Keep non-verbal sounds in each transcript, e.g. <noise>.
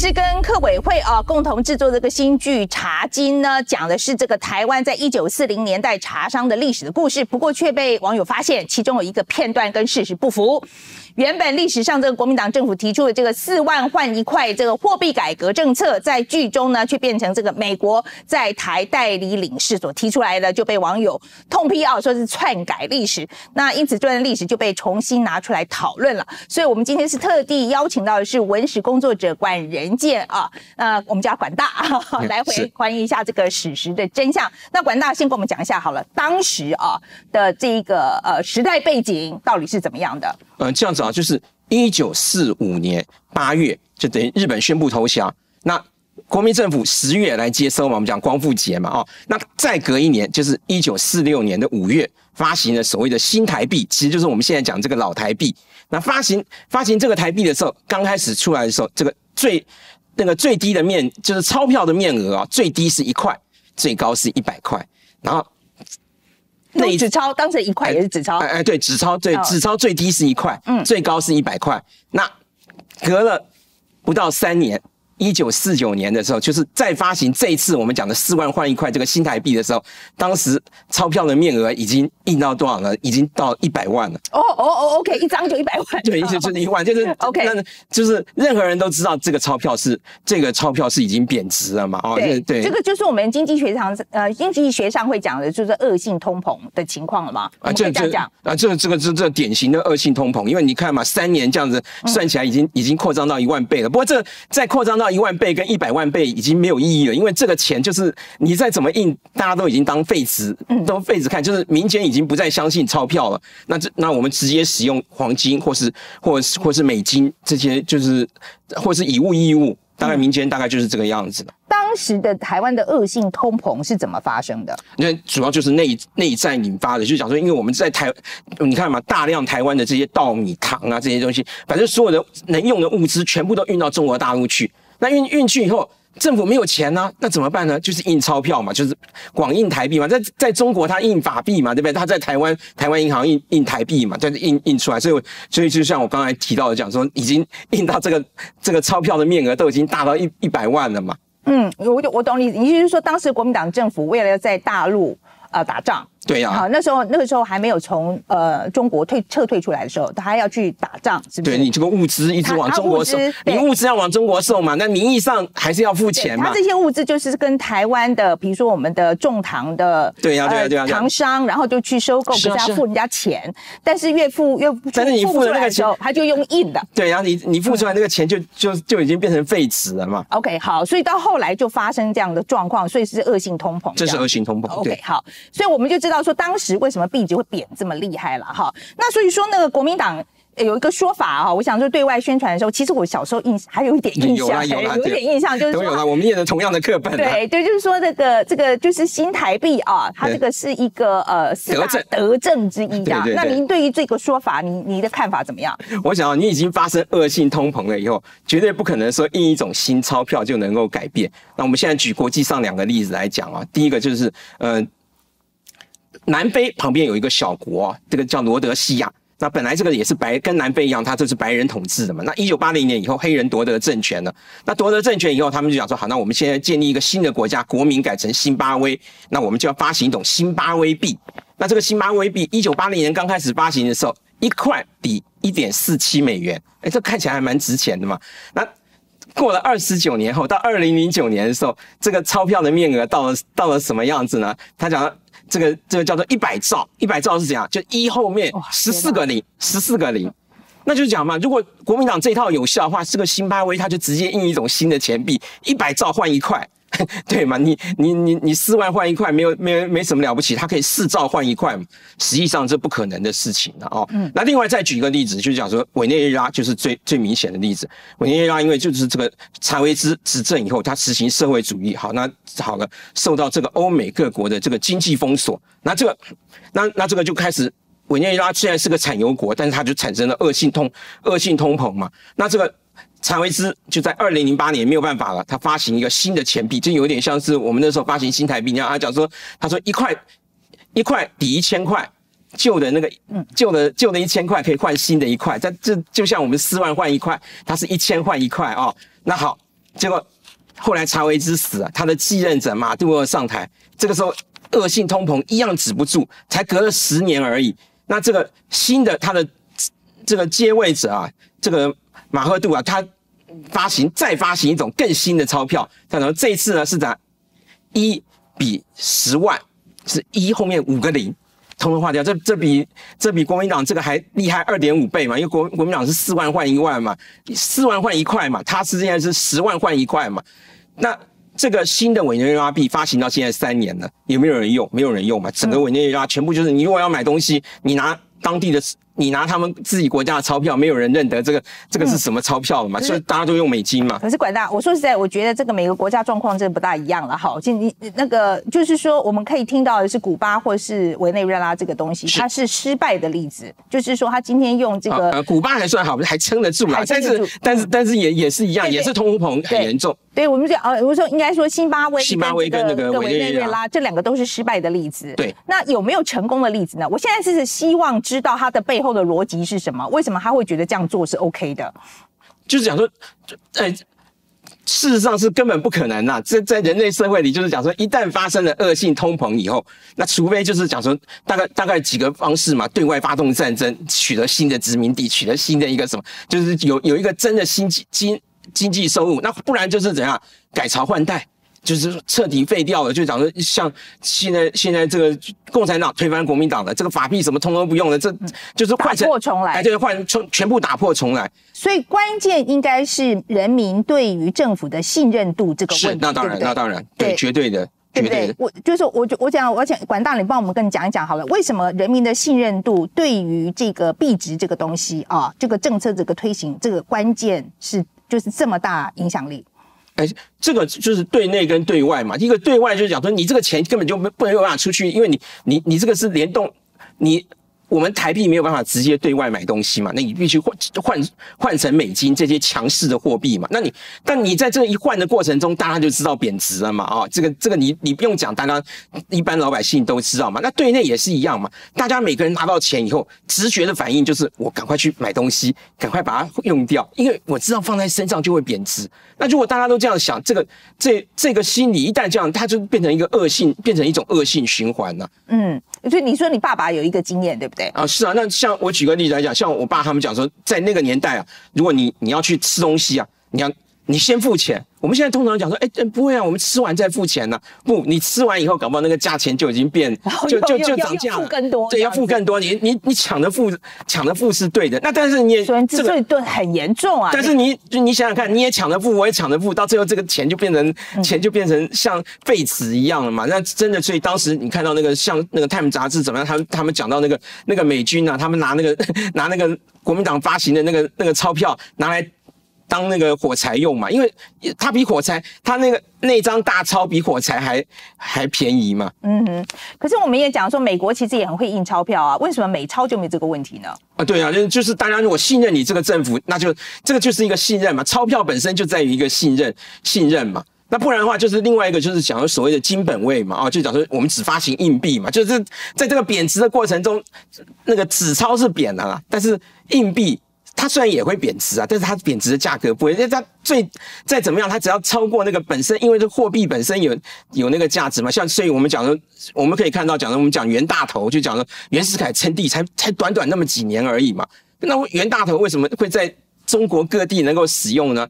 是跟客委会啊共同制作这个新剧《茶经》呢，讲的是这个台湾在一九四零年代茶商的历史的故事，不过却被网友发现其中有一个片段跟事实不符。原本历史上这个国民党政府提出的这个四万换一块这个货币改革政策，在剧中呢却变成这个美国在台代理领事所提出来的，就被网友痛批啊，说是篡改历史。那因此这段历史就被重新拿出来讨论了。所以我们今天是特地邀请到的是文史工作者管仁健啊，呃，我们叫管大来回还原一下这个史实的真相。那管大先跟我们讲一下好了，当时啊的这个呃时代背景到底是怎么样的？嗯，这样子啊，就是一九四五年八月，就等于日本宣布投降，那国民政府十月来接收嘛，我们讲光复节嘛，哦，那再隔一年，就是一九四六年的五月，发行了所谓的新台币，其实就是我们现在讲这个老台币。那发行发行这个台币的时候，刚开始出来的时候，这个最那个最低的面就是钞票的面额啊，最低是一块，最高是一百块，然后。那纸钞当成一块也是纸钞，哎哎，对，纸钞对，纸钞最低是一块，嗯，最高是一百块。那隔了不到三年。一九四九年的时候，就是再发行这一次我们讲的四万换一块这个新台币的时候，当时钞票的面额已经印到多少了？已经到一百万了。哦哦哦，OK，一张就一百万。对，意思就是一万，就是 <laughs> OK，那就是任何人都知道这个钞票是这个钞票是已经贬值了嘛？哦，对对，这个就是我们经济学上呃经济学上会讲的，就是恶性通膨的情况了嘛？啊，这这样讲啊，这这个这这典型的恶性通膨，因为你看嘛，三年这样子算起来已经已经扩张到一万倍了。不过这再扩张到一万倍跟一百。万倍已经没有意义了，因为这个钱就是你再怎么印，大家都已经当废纸，都废纸看，就是民间已经不再相信钞票了。那这那我们直接使用黄金，或是或是或是美金这些，就是或是以物易物，大概民间大概就是这个样子的。当时的台湾的恶性通膨是怎么发生的？那主要就是内内战引发的，就是讲说，因为我们在台，你看嘛，大量台湾的这些稻米、糖啊这些东西，反正所有的能用的物资全部都运到中国大陆去。那运运去以后，政府没有钱呢、那怎么办呢？就是印钞票嘛，就是广印台币嘛。在在中国，他印法币嘛，对不对？他在台湾，台湾银行印印台币嘛，就是印印出来。所以，所以就像我刚才提到的，讲说已经 <laughs> 印到这个这个钞票的面额都已经大到一一百万了嘛。嗯，我我懂你，意思，就是说，当时国民党政府为了在大陆呃打仗。对呀、啊，好，那时候那个时候还没有从呃中国退撤退出来的时候，他还要去打仗，是不是？对，你这个物资一直往中国送，你物资要往中国送嘛，那名义上还是要付钱嘛。他这些物资就是跟台湾的，比如说我们的种糖的，对呀、啊，对呀、啊，对呀、啊，糖商，然后就去收购，可是要付人家钱，但是越付越付，但是你付的那个钱，他就用印的。对，然后你你付出来那个钱就就就已经变成废纸了嘛。OK，好，所以到后来就发生这样的状况，所以是恶性通膨。这是恶性通膨。OK，好，所以我们就知道说当时为为什么币值会贬这么厉害了哈？那所以说那个国民党有一个说法哈，我想说对外宣传的时候，其实我小时候印还有一点印象，有有一点印象就是说都有了，我们念的同样的课本。对对，就是说这个这个就是新台币啊，它这个是一个呃德政德政之一啊。那您对于这个说法，你你的看法怎么样？我想你已经发生恶性通膨了以后，绝对不可能说印一种新钞票就能够改变。那我们现在举国际上两个例子来讲啊，第一个就是呃。南非旁边有一个小国，这个叫罗德西亚。那本来这个也是白，跟南非一样，它就是白人统治的嘛。那一九八零年以后，黑人夺得政权了。那夺得政权以后，他们就讲说，好，那我们现在建立一个新的国家，国名改成辛巴威。那我们就要发行一种辛巴威币。那这个辛巴威币，一九八零年刚开始发行的时候，一块抵一点四七美元。哎，这看起来还蛮值钱的嘛。那过了二十九年后，到二零零九年的时候，这个钞票的面额到了到了什么样子呢？他讲。这个这个叫做一百兆，一百兆是怎样？就一后面十四个零，十四个零，那就是讲嘛，如果国民党这套有效的话，这个新巴威他就直接印一种新的钱币，一百兆换一块。<laughs> 对嘛？你你你你四万换一块，没有没有没什么了不起，它可以四兆换一块嘛？实际上这不可能的事情了哦。嗯。那另外再举一个例子，就是讲说委内瑞拉就是最最明显的例子。委内瑞拉因为就是这个查韦兹执政以后，他实行社会主义，好，那好了，受到这个欧美各国的这个经济封锁，那这个那那这个就开始委内瑞拉虽然是个产油国，但是它就产生了恶性通恶性通膨嘛。那这个。查韦斯就在二零零八年没有办法了，他发行一个新的钱币，就有点像是我们那时候发行新台币一样。他讲说，他说一块一块抵一千块，旧的那个旧的旧的一千块可以换新的一块，但这就像我们四万换一块，它是一千换一块哦。那好，结果后来查韦斯死了，他的继任者马杜罗上台，这个时候恶性通膨一样止不住，才隔了十年而已。那这个新的他的这个接位者啊，这个马赫杜啊，他发行再发行一种更新的钞票，他说这一次呢是在一比十万，是一后面五个零。通通划掉，这这比这比国民党这个还厉害二点五倍嘛？因为国国民党是四万换一万嘛，四万换一块嘛，他实际上是十万换一块嘛。那这个新的委内瑞拉币发行到现在三年了，有没有人用？没有人用嘛？整个委内瑞拉全部就是你如果要买东西，你拿当地的。你拿他们自己国家的钞票，没有人认得这个这个是什么钞票了嘛？所以大家都用美金嘛。可是管大，我说实在，我觉得这个每个国家状况真的不大一样了。哈，就你那个就是说，我们可以听到的是古巴或是委内瑞拉这个东西，它是失败的例子。就是说，他今天用这个，呃，古巴还算好，还撑得住啦。但是但是但是也也是一样，也是通货膨很严重。对，我们就呃，我说应该说，辛巴威、辛巴威跟那个委内瑞拉这两个都是失败的例子。对，那有没有成功的例子呢？我现在是希望知道它的背后的逻辑是什么。为什么他会觉得这样做是 OK 的？就是讲说，呃，事实上是根本不可能呐。这在人类社会里，就是讲说，一旦发生了恶性通膨以后，那除非就是讲说，大概大概几个方式嘛，对外发动战争，取得新的殖民地，取得新的一个什么，就是有有一个真的新经经经济收入，那不然就是怎样改朝换代。就是彻底废掉了，就讲说像现在现在这个共产党推翻国民党的这个法币什么通通不用了，这就是换成打破重来，哎，就是换全全部打破重来。所以关键应该是人民对于政府的信任度这个问题。是，那当然，那当然，对，绝对的，对不对？我就是我，我讲，我讲，管大，你帮我们跟你讲一讲好了，为什么人民的信任度对于这个币值这个东西啊，这个政策这个推行，这个关键是就是这么大影响力？哎，这个就是对内跟对外嘛。一个对外就是讲说，你这个钱根本就没不能有办法出去，因为你你你这个是联动你。我们台币没有办法直接对外买东西嘛，那你必须换换换成美金这些强势的货币嘛。那你但你在这一换的过程中，大家就知道贬值了嘛。啊、哦，这个这个你你不用讲，大家一般老百姓都知道嘛。那对内也是一样嘛，大家每个人拿到钱以后，直觉的反应就是我赶快去买东西，赶快把它用掉，因为我知道放在身上就会贬值。那如果大家都这样想，这个这这个心理一旦这样，它就变成一个恶性，变成一种恶性循环了。嗯，所以你说你爸爸有一个经验，对不对？啊，是啊，那像我举个例子来讲，像我爸他们讲说，在那个年代啊，如果你你要去吃东西啊，你要你先付钱。我们现在通常讲说，哎，不会啊，我们吃完再付钱呢、啊。不，你吃完以后，搞不好那个价钱就已经变，就就就涨价了。更多，对，要付更多。你你你抢着付，抢着付是对的。那但是你也这个对很严重啊。但是你就你想想看，你也抢着付，我也抢着付，到最后这个钱就变成钱就变成像废纸一样了嘛。那真的，所以当时你看到那个像那个《Time》杂志怎么样？他们他们讲到那个那个美军啊，他们拿那个 <laughs> 拿那个国民党发行的那个那个钞票拿来。当那个火柴用嘛，因为它比火柴，它那个那张大钞比火柴还还便宜嘛。嗯哼。可是我们也讲说，美国其实也很会印钞票啊，为什么美钞就没这个问题呢？啊，对啊，就就是大家如果信任你这个政府，那就这个就是一个信任嘛。钞票本身就在于一个信任，信任嘛。那不然的话，就是另外一个就是讲所谓的金本位嘛。啊，就讲说我们只发行硬币嘛，就是在这个贬值的过程中，那个纸钞是贬的啦，但是硬币。它虽然也会贬值啊，但是它贬值的价格不会。因为它最再怎么样，它只要超过那个本身，因为这货币本身有有那个价值嘛。像所以我们讲的，我们可以看到讲的，我们讲袁大头，就讲了袁世凯称帝才才短短那么几年而已嘛。那袁大头为什么会在中国各地能够使用呢？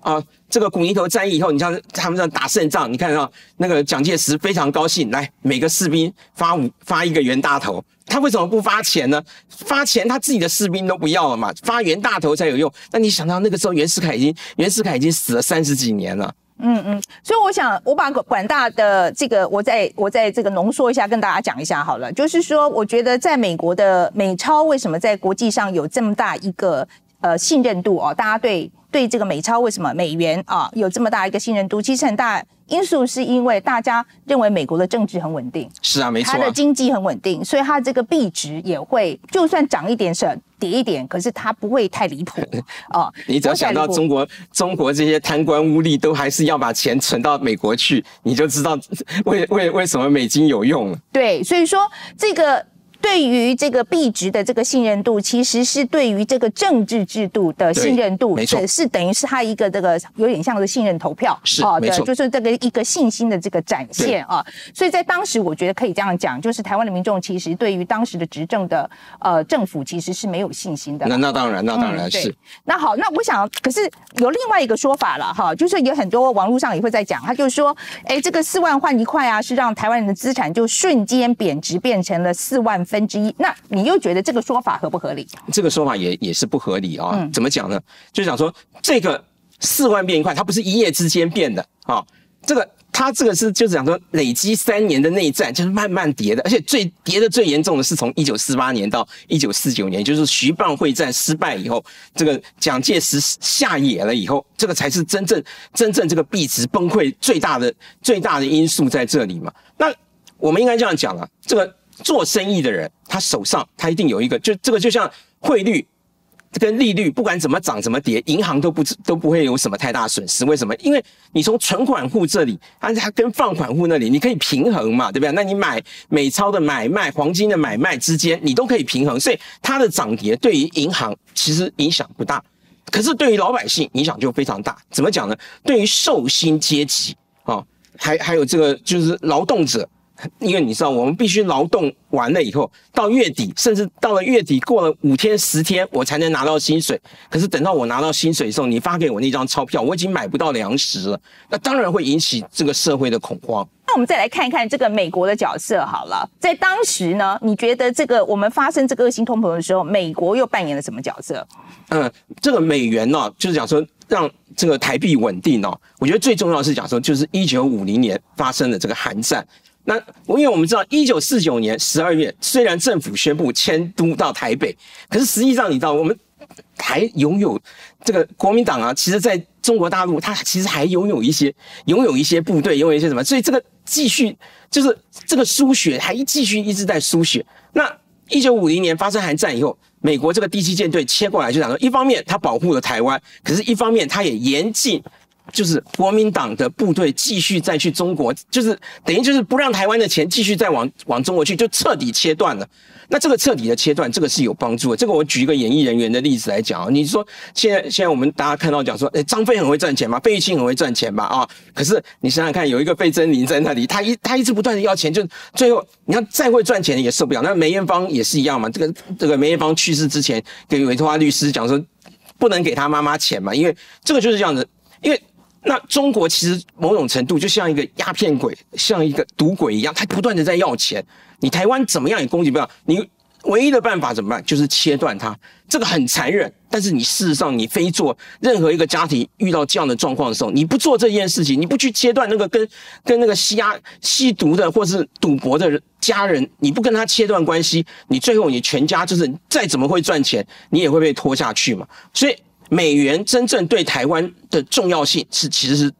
啊，这个古宁头战役以后，你像他们这样打胜仗，你看到那个蒋介石非常高兴，来每个士兵发五发一个袁大头。他为什么不发钱呢？发钱他自己的士兵都不要了嘛，发袁大头才有用。那你想到那个时候袁世凯已经袁世凯已经死了三十几年了。嗯嗯，所以我想我把管大的这个我再我再这个浓缩一下，跟大家讲一下好了。就是说，我觉得在美国的美钞为什么在国际上有这么大一个呃信任度哦？大家对对这个美钞为什么美元啊有这么大一个信任度？其实很大。因素是因为大家认为美国的政治很稳定，是啊，没错，它的经济很稳定，所以它这个币值也会，就算涨一点是跌一点，可是它不会太离谱哦。<laughs> 你只要想到中国，中国这些贪官污吏都还是要把钱存到美国去，你就知道 <laughs> 为为为什么美金有用了。对，所以说这个。对于这个币值的这个信任度，其实是对于这个政治制度的信任度，没错，是等于是他一个这个有点像是信任投票，是啊，没错，就是这个一个信心的这个展现啊。所以在当时，我觉得可以这样讲，就是台湾的民众其实对于当时的执政的呃政府其实是没有信心的。那那当然，那当然是。嗯、那好，那我想，可是有另外一个说法了哈，就是有很多网络上也会在讲，他就是说，哎，这个四万换一块啊，是让台湾人的资产就瞬间贬值，变成了四万分之一。那你又觉得这个说法合不合理？这个说法也也是不合理啊、哦。嗯、怎么讲呢？就想说这个四万变一块，它不是一夜之间变的啊、哦。这个它这个是就是讲说累积三年的内战，就是慢慢跌的，而且最跌的最严重的是从一九四八年到一九四九年，就是徐蚌会战失败以后，这个蒋介石下野了以后，这个才是真正真正这个币值崩溃最大的最大的因素在这里嘛。那我们应该这样讲啊，这个。做生意的人，他手上他一定有一个，就这个就像汇率跟利率，不管怎么涨怎么跌，银行都不都不会有什么太大损失。为什么？因为你从存款户这里，它它跟放款户那里，你可以平衡嘛，对不对？那你买美钞的买卖、黄金的买卖之间，你都可以平衡，所以它的涨跌对于银行其实影响不大，可是对于老百姓影响就非常大。怎么讲呢？对于受薪阶级啊，还还有这个就是劳动者。<laughs> 因为你知道，我们必须劳动完了以后，到月底，甚至到了月底过了五天、十天，我才能拿到薪水。可是等到我拿到薪水的时候，你发给我那张钞票，我已经买不到粮食了。那当然会引起这个社会的恐慌。那我们再来看一看这个美国的角色好了，在当时呢，你觉得这个我们发生这个恶性通膨的时候，美国又扮演了什么角色？嗯，这个美元呢、哦，就是讲说让这个台币稳定哦。我觉得最重要的是讲说，就是一九五零年发生的这个韩战。那我因为我们知道，一九四九年十二月，虽然政府宣布迁都到台北，可是实际上你知道，我们还拥有这个国民党啊，其实在中国大陆，它其实还拥有一些拥有一些部队，拥有一些什么，所以这个继续就是这个输血还继续一直在输血。那一九五零年发生韩战以后，美国这个第七舰队切过来，就讲说，一方面它保护了台湾，可是一方面它也严禁。就是国民党的部队继续再去中国，就是等于就是不让台湾的钱继续再往往中国去，就彻底切断了。那这个彻底的切断，这个是有帮助的。这个我举一个演艺人员的例子来讲啊，你说现在现在我们大家看到讲说，诶，张飞很会赚钱嘛，费玉清很会赚钱嘛，啊，可是你想想看，有一个费贞翎在那里，他一他一直不断的要钱，就最后你看再会赚钱也受不了。那梅艳芳也是一样嘛，这个这个梅艳芳去世之前，给委托他律师讲说，不能给他妈妈钱嘛，因为这个就是这样子，因为。那中国其实某种程度就像一个鸦片鬼，像一个赌鬼一样，他不断的在要钱。你台湾怎么样也攻击不了，你唯一的办法怎么办？就是切断它。这个很残忍，但是你事实上你非做任何一个家庭遇到这样的状况的时候，你不做这件事情，你不去切断那个跟跟那个吸鸦吸毒的或是赌博的家人，你不跟他切断关系，你最后你全家就是再怎么会赚钱，你也会被拖下去嘛。所以。美元真正对台湾的重要性是，其实是，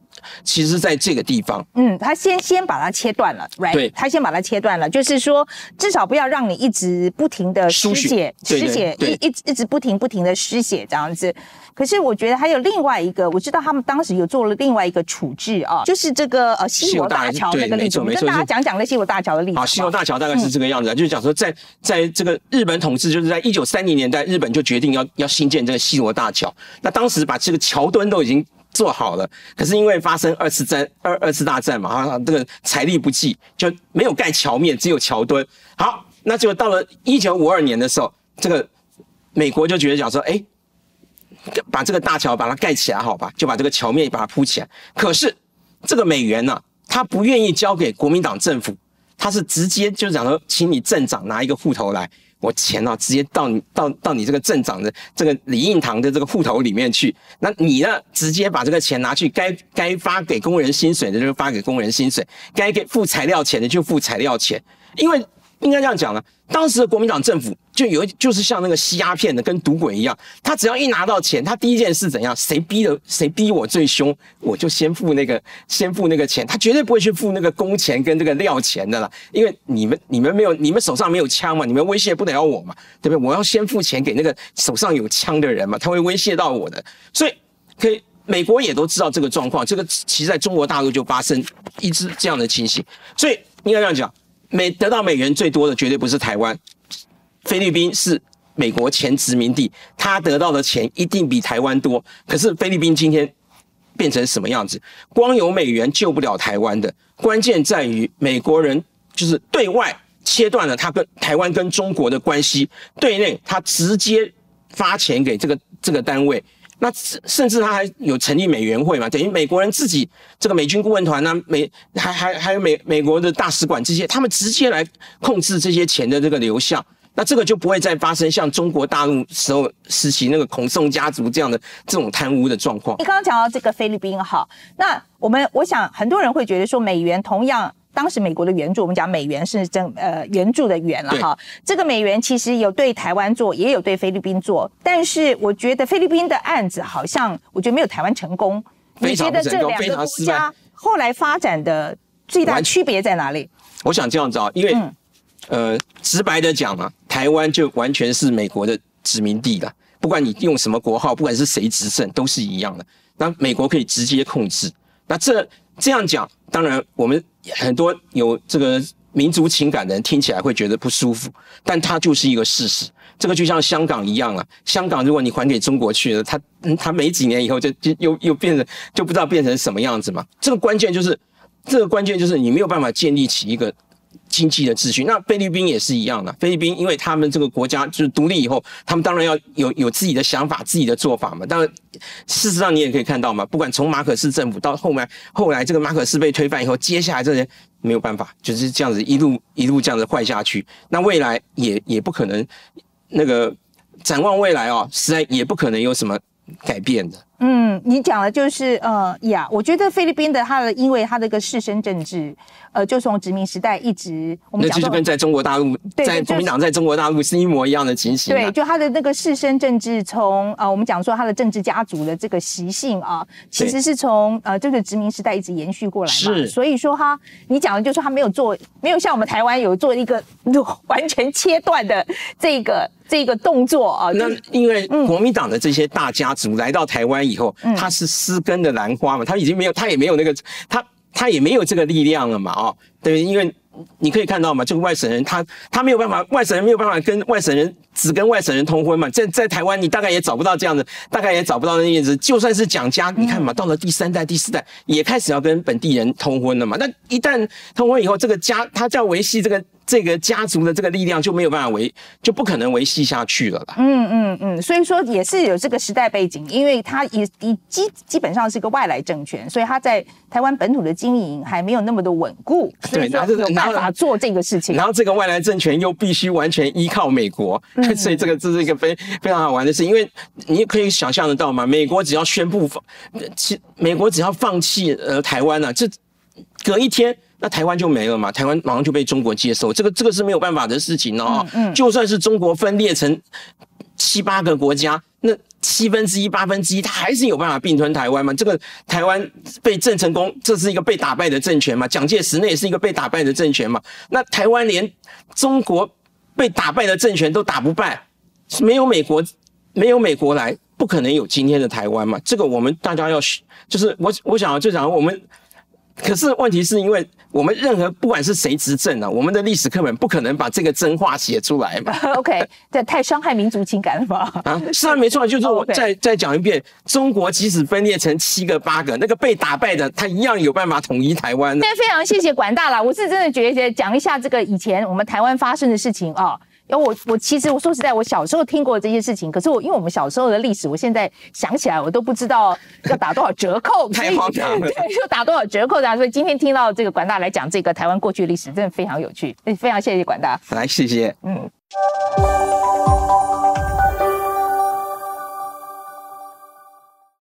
其实在这个地方。嗯，他先先把它切断了，right？对，他先把它切断了，就是说，至少不要让你一直不停的失血，失血，一一直一直不停不停的失血这样子。可是我觉得还有另外一个，我知道他们当时有做了另外一个处置啊，就是这个呃西螺大桥那个例子，我们跟大家讲讲那西螺大桥的例子。好，西螺大桥大概是这个样子，嗯、就是讲说在在这个日本统治，就是在一九三零年代，日本就决定要要新建这个西罗大桥。那当时把这个桥墩都已经做好了，可是因为发生二次战二二次大战嘛，啊，这个财力不济，就没有盖桥面，只有桥墩。好，那就到了一九五二年的时候，这个美国就觉得讲说，哎。把这个大桥把它盖起来，好吧，就把这个桥面把它铺起来。可是这个美元呢、啊，他不愿意交给国民党政府，他是直接就讲说，请你镇长拿一个户头来，我钱啊直接到你到到你这个镇长的这个李应堂的这个户头里面去。那你呢，直接把这个钱拿去，该该发给工人薪水的就发给工人薪水，该给付材料钱的就付材料钱，因为。应该这样讲了，当时的国民党政府就有，就是像那个吸鸦片的，跟赌鬼一样。他只要一拿到钱，他第一件事怎样？谁逼的？谁逼我最凶，我就先付那个，先付那个钱。他绝对不会去付那个工钱跟这个料钱的啦，因为你们你们没有，你们手上没有枪嘛，你们威胁不了我嘛，对不对？我要先付钱给那个手上有枪的人嘛，他会威胁到我的。所以，可以，美国也都知道这个状况，这个其实在中国大陆就发生一直这样的情形。所以应该这样讲。美得到美元最多的绝对不是台湾，菲律宾是美国前殖民地，他得到的钱一定比台湾多。可是菲律宾今天变成什么样子？光有美元救不了台湾的，关键在于美国人就是对外切断了他跟台湾跟中国的关系，对内他直接发钱给这个这个单位。那甚至他还有成立美元会嘛？等于美国人自己这个美军顾问团呢，美还还还有美美国的大使馆这些，他们直接来控制这些钱的这个流向。那这个就不会再发生像中国大陆时候时期那个孔宋家族这样的这种贪污的状况。你刚刚讲到这个菲律宾哈，那我们我想很多人会觉得说美元同样。当时美国的援助，我们讲美元是真呃援助的援了哈。这个美元其实有对台湾做，也有对菲律宾做。但是我觉得菲律宾的案子好像我觉得没有台湾成功。你觉得这两个国家后来发展的最大区别在哪里？我想这样子啊，因为、嗯、呃直白的讲嘛，台湾就完全是美国的殖民地了。不管你用什么国号，不管是谁执政，都是一样的。那美国可以直接控制。那这这样讲，当然我们。很多有这个民族情感的人听起来会觉得不舒服，但它就是一个事实。这个就像香港一样啊，香港如果你还给中国去了，它它没几年以后就就又又变成就不知道变成什么样子嘛。这个关键就是，这个关键就是你没有办法建立起一个。经济的秩序，那菲律宾也是一样的。菲律宾因为他们这个国家就是独立以后，他们当然要有有自己的想法、自己的做法嘛。当然，事实上你也可以看到嘛，不管从马可斯政府到后面，后来这个马可斯被推翻以后，接下来这些没有办法，就是这样子一路一路这样子坏下去。那未来也也不可能，那个展望未来哦，实在也不可能有什么改变的。嗯，你讲的就是呃呀，我觉得菲律宾的它的，因为它的一个士绅政治，呃，就从殖民时代一直，我们讲那就跟在中国大陆，在国民党在中国大陆是一模一样的情形，啊。对，就他的那个士绅政治，从呃，我们讲说他的政治家族的这个习性啊，其实是从呃这个殖民时代一直延续过来嘛。是，所以说他，你讲的就是他没有做，没有像我们台湾有做一个完全切断的这个。这个动作啊，那因为国民党的这些大家族来到台湾以后，嗯、他是失根的兰花嘛，它已经没有，它也没有那个，它它也没有这个力量了嘛，哦，对，因为你可以看到嘛，这个外省人他他没有办法，外省人没有办法跟外省人只跟外省人通婚嘛，在在台湾你大概也找不到这样的，大概也找不到那样子，就算是蒋家，你看嘛，到了第三代、第四代也开始要跟本地人通婚了嘛，那一旦通婚以后，这个家他就要维系这个。这个家族的这个力量就没有办法维，就不可能维系下去了啦。嗯嗯嗯，所以说也是有这个时代背景，因为它也也基基本上是一个外来政权，所以他在台湾本土的经营还没有那么的稳固，所以没有办法做这个事情。然后这个外来政权又必须完全依靠美国，嗯、所以这个这是一个非非常好玩的事，因为你可以想象得到嘛，美国只要宣布放，其美国只要放弃呃台湾呢、啊，这隔一天。那台湾就没了嘛？台湾马上就被中国接收，这个这个是没有办法的事情哦。嗯，嗯，就算是中国分裂成七八个国家，那七分之一、八分之一，他还是有办法并吞台湾嘛？这个台湾被郑成功，这是一个被打败的政权嘛？蒋介石那也是一个被打败的政权嘛？那台湾连中国被打败的政权都打不败，没有美国，没有美国来，不可能有今天的台湾嘛？这个我们大家要，就是我我想要就想我们。可是问题是因为我们任何不管是谁执政啊，我们的历史课本不可能把这个真话写出来嘛。<laughs> OK，这太伤害民族情感了吧？啊，是啊，没错，就是我再再讲一遍，中国即使分裂成七个八个，那个被打败的，他一样有办法统一台湾。那非常谢谢管大啦，我是真的觉得讲一下这个以前我们台湾发生的事情啊。因为我我其实我说实在，我小时候听过这些事情，可是我因为我们小时候的历史，我现在想起来我都不知道要打多少折扣，太荒唐了，对，要打多少折扣的，所以今天听到这个管大来讲这个台湾过去的历史，真的非常有趣，非常谢谢管大，来谢谢，嗯。